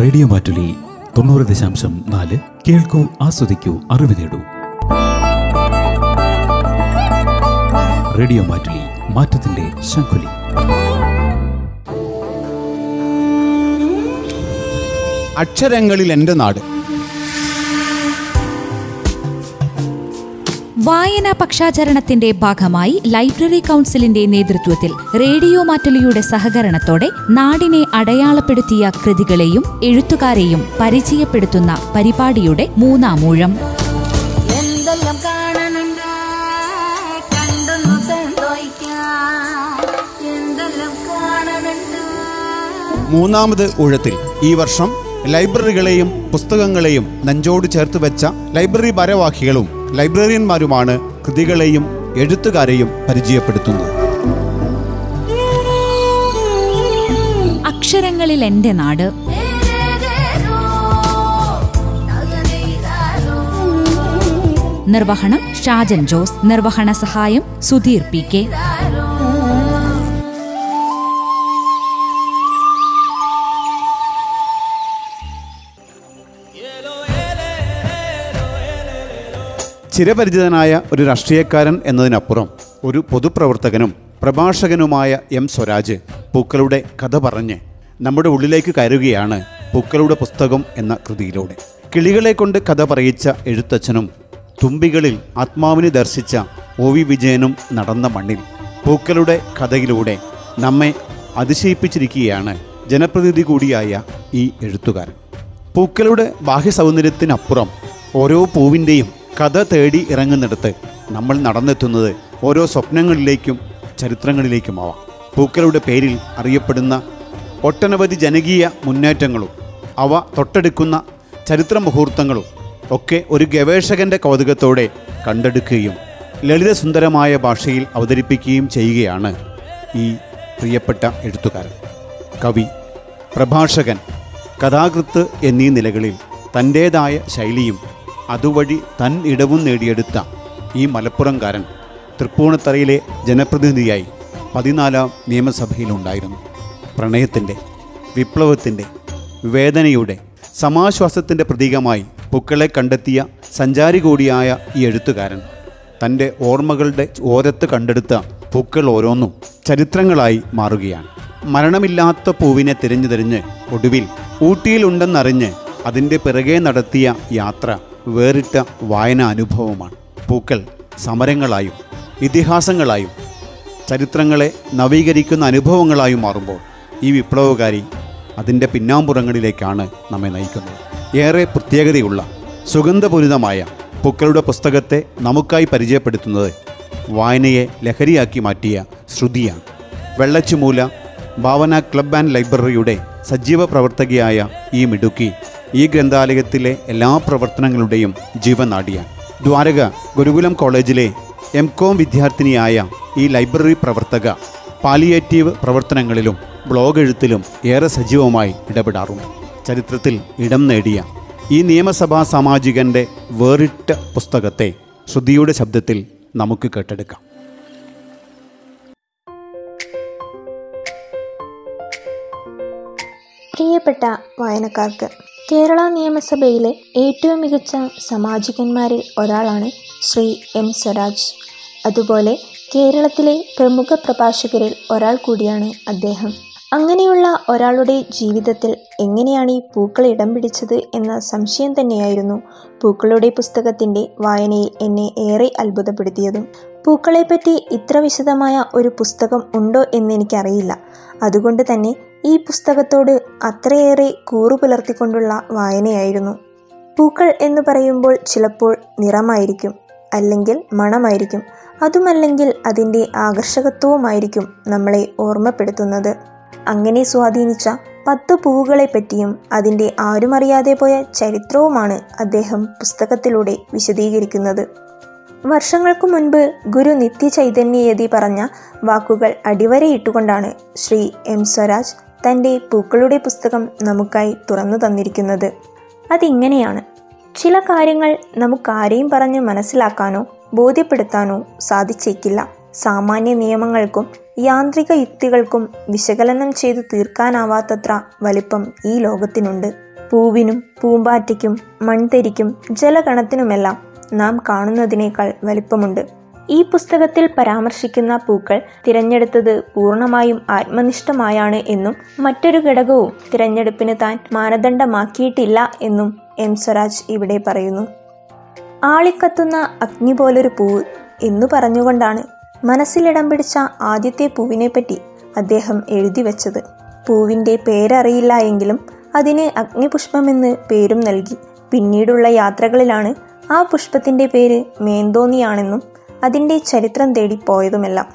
Radio Mattoli തൊണ്ണൂറ് ദശാംശം നാല് കേൾക്കൂ ആസ്വദിക്കൂ അറിവ് നേടൂ. റേഡിയോ മാറ്റുലി മാറ്റത്തിന്റെ ശംഖുലി. അക്ഷരങ്ങളിൽ എന്റെ നാട്. വായനാ പക്ഷാചരണത്തിന്റെ ഭാഗമായി ലൈബ്രറി കൗൺസിലിന്റെ നേതൃത്വത്തിൽ റേഡിയോ മാറ്റലിയുടെ സഹകരണത്തോടെ നാടിനെ അടയാളപ്പെടുത്തിയ കൃതികളെയും എഴുത്തുകാരെയും പരിചയപ്പെടുത്തുന്ന പരിപാടിയുടെ മൂന്നാമൂഴം. എന്തെല്ലാം കാണുന്നുണ്ട് കണ്ടൊന്നു സന്തോഷിക്കാം. എന്തെല്ലാം കാണുന്നുണ്ട് മൂന്നാമത് ഊഴത്തിൽ. ഈ വർഷം ലൈബ്രറികളെയും പുസ്തകങ്ങളെയും നെഞ്ചോട് ചേർത്ത് വെച്ച ലൈബ്രറി ഭാരവാഹികളും ലൈബ്രറിയന്മാരുമാണ് കൃതികളെയും എഴുത്തുകാരെയും പരിചയപ്പെടുത്തുന്നത്. അക്ഷരങ്ങളിൽ എന്റെ നാട്. നിർവഹണം ഷാജൻ ജോസ്. നിർവഹണ സഹായം സുധീർ പി കെ. ചിരപരിചിതനായ ഒരു രാഷ്ട്രീയക്കാരൻ എന്നതിനപ്പുറം ഒരു പൊതുപ്രവർത്തകനും പ്രഭാഷകനുമായ എം സ്വരാജ് പൂക്കളുടെ കഥ പറഞ്ഞ് നമ്മുടെ ഉള്ളിലേക്ക് കയറുകയാണ് പൂക്കളുടെ പുസ്തകം എന്ന കൃതിയിലൂടെ. കിളികളെ കൊണ്ട് കഥ പറയിച്ച എഴുത്തച്ഛനും തുമ്പികളിൽ ആത്മാവിനെ ദർശിച്ച ഒ വി വിജയനും നടന്ന മണ്ണിൽ പൂക്കളുടെ കഥയിലൂടെ നമ്മെ അതിശയിപ്പിച്ചിരിക്കുകയാണ് ജനപ്രതിനിധി കൂടിയായ ഈ എഴുത്തുകാരൻ. പൂക്കളുടെ ബാഹ്യ സൗന്ദര്യത്തിനപ്പുറം ഓരോ പൂവിന്റെയും കഥ തേടി ഇറങ്ങുന്നിടത്ത് നമ്മൾ നടന്നെത്തുന്നത് ഓരോ സ്വപ്നങ്ങളിലേക്കും ചരിത്രങ്ങളിലേക്കുമാവാം. പൂക്കളുടെ പേരിൽ അറിയപ്പെടുന്ന ഒട്ടനവധി ജനകീയ മുന്നേറ്റങ്ങളും അവ തൊട്ടെടുക്കുന്ന ചരിത്ര മുഹൂർത്തങ്ങളും ഒക്കെ ഒരു ഗവേഷകന്റെ കൗതുകത്തോടെ കണ്ടെടുക്കുകയും ലളിതസുന്ദരമായ ഭാഷയിൽ അവതരിപ്പിക്കുകയും ചെയ്യുകയാണ് ഈ പ്രിയപ്പെട്ട എഴുത്തുകാരൻ. കവി പ്രഭാഷകൻ കഥാകൃത്ത് എന്നീ നിലകളിൽ തന്റേതായ ശൈലിയും അതുവഴി തൻ ഇടവും നേടിയെടുത്ത ഈ മലപ്പുറംകാരൻ തൃപ്പൂണിത്തറയിലെ ജനപ്രതിനിധിയായി പതിനാലാം നിയമസഭയിലുണ്ടായിരുന്നു. പ്രണയത്തിന്റെ വിപ്ലവത്തിന്റെ വേദനയുടെ സമാശ്വാസത്തിന്റെ പ്രതീകമായി പൂക്കളെ കണ്ടെത്തിയ സഞ്ചാരി കൂടിയായ ഈ എഴുത്തുകാരൻ. തന്റെ ഓർമ്മകളുടെ ഓരത്ത് കണ്ടെടുത്ത പൂക്കൾ ഓരോന്നും ചരിത്രങ്ങളായി മാറുകയാണ്. മരണമില്ലാത്ത പൂവിനെ തിരഞ്ഞു തിരിഞ്ഞ് ഒടുവിൽ ഊട്ടിയിലുണ്ടെന്നറിഞ്ഞ് അതിന്റെ പിറകെ നടത്തിയ യാത്ര വേറിട്ട വായനാ അനുഭവമാണ്. പൂക്കൾ സമരങ്ങളായും ഇതിഹാസങ്ങളായും ചരിത്രങ്ങളെ നവീകരിക്കുന്ന അനുഭവങ്ങളായും മാറുമ്പോൾ ഈ വിപ്ലവകാരി അതിന്റെ പിന്നാമ്പുറങ്ങളിലേക്കാണ് നമ്മെ നയിക്കുന്നത്. ഏറെ പ്രത്യേകതയുള്ള സുഗന്ധപൂരിതമായ പൂക്കളുടെ പുസ്തകത്തെ നമുക്കായി പരിചയപ്പെടുത്തുന്നത് വായനയെ ലഹരിയാക്കി മാറ്റിയ ശ്രുതിയാണ്. വെള്ളച്ചുമൂല ഭാവന ക്ലബ് ആൻഡ് ലൈബ്രറിയുടെ സജീവ പ്രവർത്തകയായ ഈ മിടുക്കി ഈ ഗ്രന്ഥാലയത്തിലെ എല്ലാ പ്രവർത്തനങ്ങളുടെയും ജീവനാടിയാണ്. ദ്വാരക ഗുരുകുലം കോളേജിലെ എം കോം വിദ്യാർത്ഥിനിയായ ഈ ലൈബ്രറി പ്രവർത്തക പാലിയേറ്റീവ് പ്രവർത്തനങ്ങളിലും ബ്ലോഗ് എഴുത്തിലും ഏറെ സജീവമായി ഇടപെടാറുണ്ട്. ചരിത്രത്തിൽ ഇടം നേടിയ ഈ നിയമസഭാ സാമാജികന്റെ വേറിട്ട പുസ്തകത്തെ ശ്രുതിയുടെ ശബ്ദത്തിൽ നമുക്ക് കേട്ടെടുക്കാം. പ്രിയപ്പെട്ട വായനക്കാർക്ക് കേരള നിയമസഭയിലെ ഏറ്റവും മികച്ച സാമാജികന്മാരിൽ ഒരാളാണ് ശ്രീ എം സ്വരാജ്. അതുപോലെ കേരളത്തിലെ പ്രമുഖ പ്രഭാഷകരിൽ ഒരാൾ കൂടിയാണ് അദ്ദേഹം. അങ്ങനെയുള്ള ഒരാളുടെ ജീവിതത്തിൽ എങ്ങനെയാണ് ഈ പൂക്കൾ ഇടം പിടിച്ചത് എന്ന സംശയം തന്നെയായിരുന്നു പൂക്കളുടെ പുസ്തകത്തിന്റെ വായനയിൽ എന്നെ ഏറെ അത്ഭുതപ്പെടുത്തിയതും. പൂക്കളെപ്പറ്റി ഇത്ര വിശദമായ ഒരു പുസ്തകം ഉണ്ടോ എന്നെനിക്കറിയില്ല അതുകൊണ്ട് തന്നെ ഈ പുസ്തകത്തോട് അത്രയേറെ കൂറു പുലർത്തിക്കൊണ്ടുള്ള വായനയായിരുന്നു. പൂക്കൾ എന്ന് പറയുമ്പോൾ ചിലപ്പോൾ നിറമായിരിക്കും അല്ലെങ്കിൽ മണമായിരിക്കും. അതുമല്ലെങ്കിൽ അതിന്റെ ആകർഷകത്വവുമായിരിക്കും നമ്മളെ ഓർമ്മപ്പെടുത്തുന്നത്. അങ്ങനെ സ്വാധീനിച്ച പത്ത് പൂവുകളെ പറ്റിയും അതിന്റെ ആരുമറിയാതെ പോയ ചരിത്രവുമാണ് അദ്ദേഹം പുസ്തകത്തിലൂടെ വിശദീകരിക്കുന്നത്. വർഷങ്ങൾക്കു മുൻപ് ഗുരു നിത്യ ചൈതന്യയതി പറഞ്ഞ വാക്കുകൾ അടിവരയിട്ടുകൊണ്ടാണ് ശ്രീ എം സ്വരാജ് തന്റെ പൂക്കളുടെ പുസ്തകം നമുക്കായി തുറന്നു തന്നിരിക്കുന്നത്. അതിങ്ങനെയാണ്. ചില കാര്യങ്ങൾ നമുക്കാരെയും പറഞ്ഞ് മനസ്സിലാക്കാനോ ബോധ്യപ്പെടുത്താനോ സാധിച്ചേക്കില്ല. സാമാന്യ നിയമങ്ങൾക്കും യാന്ത്രിക യുക്തികൾക്കും വിശകലനം ചെയ്തു തീർക്കാനാവാത്തത്ര വലിപ്പം ഈ ലോകത്തിനുണ്ട്. പൂവിനും പൂമ്പാറ്റയ്ക്കും മൺതരിക്കും ജലഗണത്തിനുമെല്ലാം നാം കാണുന്നതിനേക്കാൾ വലിപ്പമുണ്ട്. ഈ പുസ്തകത്തിൽ പരാമർശിക്കുന്ന പൂക്കൾ തിരഞ്ഞെടുത്തത് പൂർണമായും ആത്മനിഷ്ഠമായാണ് എന്നും മറ്റൊരു ഘടകവും തിരഞ്ഞെടുപ്പിന് താൻ മാനദണ്ഡമാക്കിയിട്ടില്ല എന്നും എം സ്വരാജ് ഇവിടെ പറയുന്നു. ആളിക്കത്തുന്ന അഗ്നി പോലൊരു പൂവ് എന്നു പറഞ്ഞുകൊണ്ടാണ് മനസ്സിലിടം പിടിച്ച ആദ്യത്തെ പൂവിനെപ്പറ്റി അദ്ദേഹം എഴുതി വച്ചത്. പൂവിന്റെ പേരറിയില്ല എങ്കിലും അതിന് അഗ്നിപുഷ്പമെന്ന് പേരും നൽകി. പിന്നീടുള്ള യാത്രകളിലാണ് ആ പുഷ്പത്തിന്റെ പേര് മേന്തോന്നിയാണെന്നും അതിന്റെ ചരിത്രം തേടി പോയതുമെല്ലാം.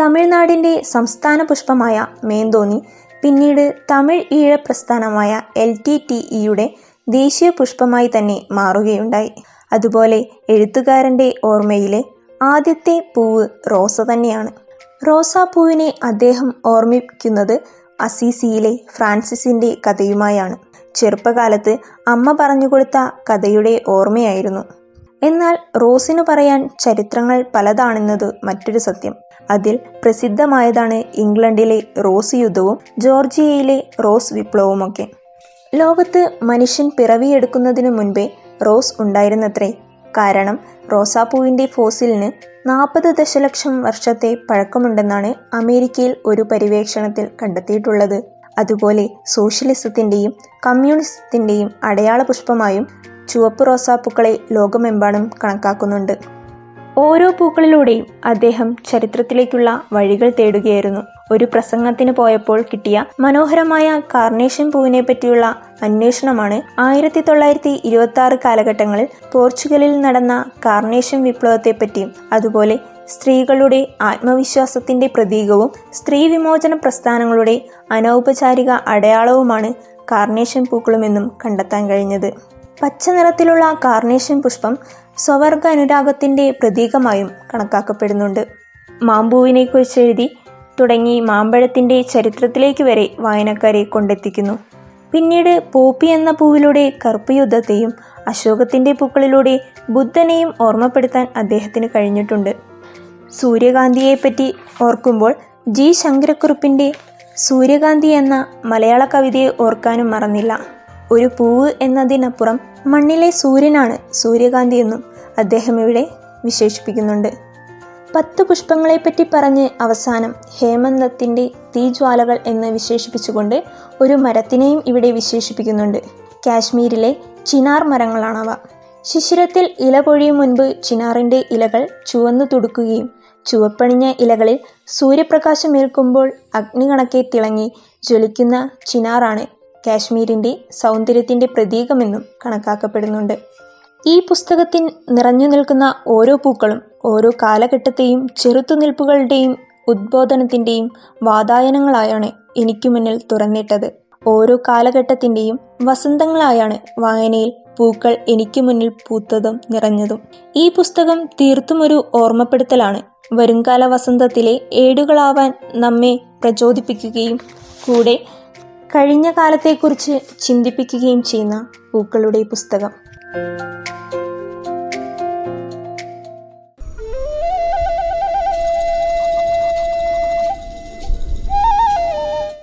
തമിഴ്നാടിന്റെ സംസ്ഥാന പുഷ്പമായ മേന്തോന്നി പിന്നീട് തമിഴ് ഈഴ പ്രസ്ഥാനമായ എൽ ടി ടി ഇയുടെ ദേശീയ പുഷ്പമായി തന്നെ മാറുകയുണ്ടായി. അതുപോലെ എഴുത്തുകാരന്റെ ഓർമ്മയിലെ ആദ്യത്തെ പൂവ് റോസ തന്നെയാണ്. റോസാപ്പൂവിനെ അദ്ദേഹം ഓർമ്മിക്കുന്നത് അസീസിയിലെ ഫ്രാൻസിസിന്റെ കഥയുമായാണ്. ചെറുപ്പകാലത്ത് അമ്മ പറഞ്ഞുകൊടുത്ത കഥയുടെ ഓർമ്മയായിരുന്നു. എന്നാൽ റോസിനു പറയാൻ ചരിത്രങ്ങൾ പലതാണെന്നത് മറ്റൊരു സത്യം. അതിൽ പ്രസിദ്ധമായതാണ് ഇംഗ്ലണ്ടിലെ റോസ് യുദ്ധവും ജോർജിയയിലെ റോസ് വിപ്ലവവുമൊക്കെ. ലോകത്ത് മനുഷ്യൻ പിറവിയെടുക്കുന്നതിനു മുൻപേ റോസ് ഉണ്ടായിരുന്നത്രേ. കാരണം റോസാപ്പൂവിന്റെ ഫോസിലിന് നാൽപ്പത് ദശലക്ഷം വർഷത്തെ പഴക്കമുണ്ടെന്നാണ് അമേരിക്കയിൽ ഒരു പര്യവേക്ഷണത്തിൽ കണ്ടെത്തിയിട്ടുള്ളത്. അതുപോലെ സോഷ്യലിസത്തിന്റെയും കമ്മ്യൂണിസത്തിന്റെയും അടയാള പുഷ്പമായും ചുവപ്പ് റോസാപ്പൂക്കളെ ലോകമെമ്പാടും കണക്കാക്കുന്നുണ്ട്. ഓരോ പൂക്കളിലൂടെയും അദ്ദേഹം ചരിത്രത്തിലേക്കുള്ള വഴികൾ തേടുകയായിരുന്നു. ഒരു പ്രസംഗത്തിന് പോയപ്പോൾ കിട്ടിയ മനോഹരമായ കാർണേഷൻ പൂവിനെ പറ്റിയുള്ള അന്വേഷണമാണ് ആയിരത്തി തൊള്ളായിരത്തി ഇരുപത്തി ആറ് കാലഘട്ടങ്ങളിൽ പോർച്ചുഗലിൽ നടന്ന കാർണേഷൻ വിപ്ലവത്തെപ്പറ്റിയും അതുപോലെ സ്ത്രീകളുടെ ആത്മവിശ്വാസത്തിന്റെ പ്രതീകവും സ്ത്രീ വിമോചന പ്രസ്ഥാനങ്ങളുടെ അനൗപചാരിക അടയാളവുമാണ് കാർണേഷൻ പൂക്കളുമെന്നും കണ്ടെത്താൻ കഴിഞ്ഞത്. പച്ച നിറത്തിലുള്ള കാർണേഷൻ പുഷ്പം സ്വവർഗ അനുരാഗത്തിന്റെ പ്രതീകമായും കണക്കാക്കപ്പെടുന്നുണ്ട്. മാമ്പൂവിനെക്കുറിച്ച് എഴുതി തുടങ്ങി മാമ്പഴത്തിന്റെ ചരിത്രത്തിലേക്ക് വരെ വായനക്കാരെ കൊണ്ടെത്തിക്കുന്നു. പിന്നീട് പോപ്പി എന്ന പൂവിലൂടെ കറുപ്പ് യുദ്ധത്തെയും അശോകത്തിന്റെ പൂക്കളിലൂടെ ബുദ്ധനെയും ഓർമ്മപ്പെടുത്താൻ അദ്ദേഹത്തിന് കഴിഞ്ഞിട്ടുണ്ട്. സൂര്യകാന്തിയെപ്പറ്റി ഓർക്കുമ്പോൾ ജി ശങ്കരക്കുറുപ്പിന്റെ സൂര്യകാന്തി എന്ന മലയാള കവിതയെ ഓർക്കാനും മറന്നില്ല. ഒരു പൂവ് എന്നതിനപ്പുറം മണ്ണിലെ സൂര്യനാണ് സൂര്യകാന്തി എന്നും അദ്ദേഹം ഇവിടെ വിശേഷിപ്പിക്കുന്നുണ്ട്. പത്ത് പുഷ്പങ്ങളെപ്പറ്റി പറഞ്ഞ് അവസാനം ഹേമന്തത്തിന്റെ തീജ്വാലകൾ എന്ന് വിശേഷിപ്പിച്ചുകൊണ്ട് ഒരു മരത്തിനെയും ഇവിടെ വിശേഷിപ്പിക്കുന്നുണ്ട്. കാശ്മീരിലെ ചിനാർ മരങ്ങളാണവ. ശിശിരത്തിൽ ഇല പൊഴിയും മുൻപ് ചിനാറിന്റെ ഇലകൾ ചുവന്നു തുടുക്കുകയും ചുവപ്പണിഞ്ഞ ഇലകളിൽ സൂര്യപ്രകാശമേൽക്കുമ്പോൾ അഗ്നി കണക്കെ തിളങ്ങി ജ്വലിക്കുന്ന ചിനാറാണ് കാശ്മീരിന്റെ സൗന്ദര്യത്തിന്റെ പ്രതീകമെന്നും കണക്കാക്കപ്പെടുന്നുണ്ട്. ഈ പുസ്തകത്തിൽ നിറഞ്ഞു നിൽക്കുന്ന ഓരോ പൂക്കളും ഓരോ കാലഘട്ടത്തെയും ചെറുത്തുനിൽപ്പുകളുടെയും ഉദ്ബോധനത്തിന്റെയും വാതായനങ്ങളായാണ് എനിക്ക് മുന്നിൽ തുറന്നിട്ടത്. ഓരോ കാലഘട്ടത്തിന്റെയും വസന്തങ്ങളായാണ് വായനയിൽ പൂക്കൾ എനിക്ക് മുന്നിൽ പൂത്തതും നിറഞ്ഞതും. ഈ പുസ്തകം തീർത്തും ഒരു ഓർമ്മപ്പെടുത്തലാണ്. വരുംകാല വസന്തത്തിലെ ഏടുകളാവാൻ നമ്മെ പ്രചോദിപ്പിക്കുകയും കൂടെ കഴിഞ്ഞ കാലത്തെക്കുറിച്ച് ചിന്തിപ്പിക്കുകയും ചെയ്യുന്ന പൂക്കളുടെ പുസ്തകം.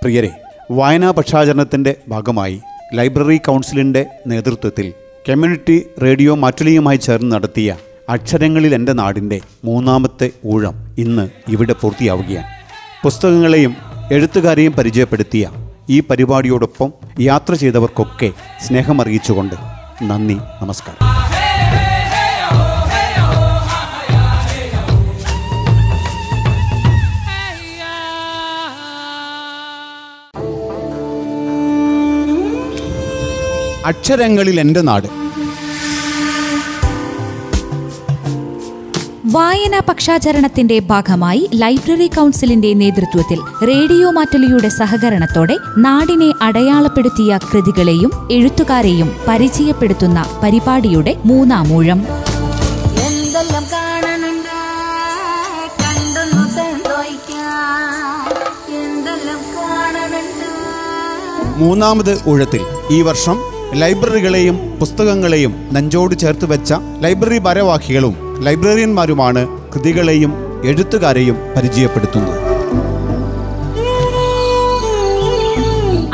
പ്രിയരെ വായനാ പക്ഷാചരണത്തിന്റെ ഭാഗമായി ലൈബ്രറി കൗൺസിലിന്റെ നേതൃത്വത്തിൽ കമ്മ്യൂണിറ്റി റേഡിയോ മാറ്റുലിയുമായി ചേർന്ന് നടത്തിയ അക്ഷരങ്ങളിൽ എന്റെ നാടിന്റെ മൂന്നാമത്തെ ഊഴം ഇന്ന് ഇവിടെ പൂർത്തിയാവുകയാണ്. പുസ്തകങ്ങളെയും എഴുത്തുകാരെയും പരിചയപ്പെടുത്തിയ ഈ പരിപാടിയോടൊപ്പം യാത്ര ചെയ്തവർക്കൊക്കെ സ്നേഹമറിയിച്ചുകൊണ്ട് നന്ദി നമസ്കാരം. അക്ഷരങ്ങളിൽ എന്റെ നാട്. വായനാ പക്ഷാചരണത്തിന്റെ ഭാഗമായി ലൈബ്രറി കൗൺസിലിന്റെ നേതൃത്വത്തിൽ റേഡിയോ മാറ്റലിയുടെ സഹകരണത്തോടെ നാടിനെ അടയാളപ്പെടുത്തിയ കൃതികളെയും എഴുത്തുകാരെയും പരിചയപ്പെടുത്തുന്ന പരിപാടിയുടെ മൂന്നാമൂഴം എന്തെല്ലാം കണ്ടൊന്നു എന്തെല്ലാം മൂന്നാമത് ഊഴത്തിൽ ഈ വർഷം ലൈബ്രറികളെയും പുസ്തകങ്ങളെയും നെഞ്ചോട് ചേർത്ത് വെച്ച ലൈബ്രറി ഭാരവാഹികളും ലൈബ്രറിയന്മാരുമാണ് കൃതികളെയും എഴുത്തുകാരെയും പരിചയപ്പെടുത്തുന്നത്.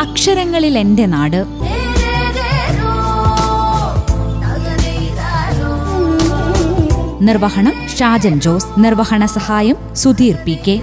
അക്ഷരങ്ങളിൽ എന്റെ നാട്. നിർവഹണം ഷാജൻ ജോസ്. നിർവഹണ സഹായം സുധീർ പി കെ.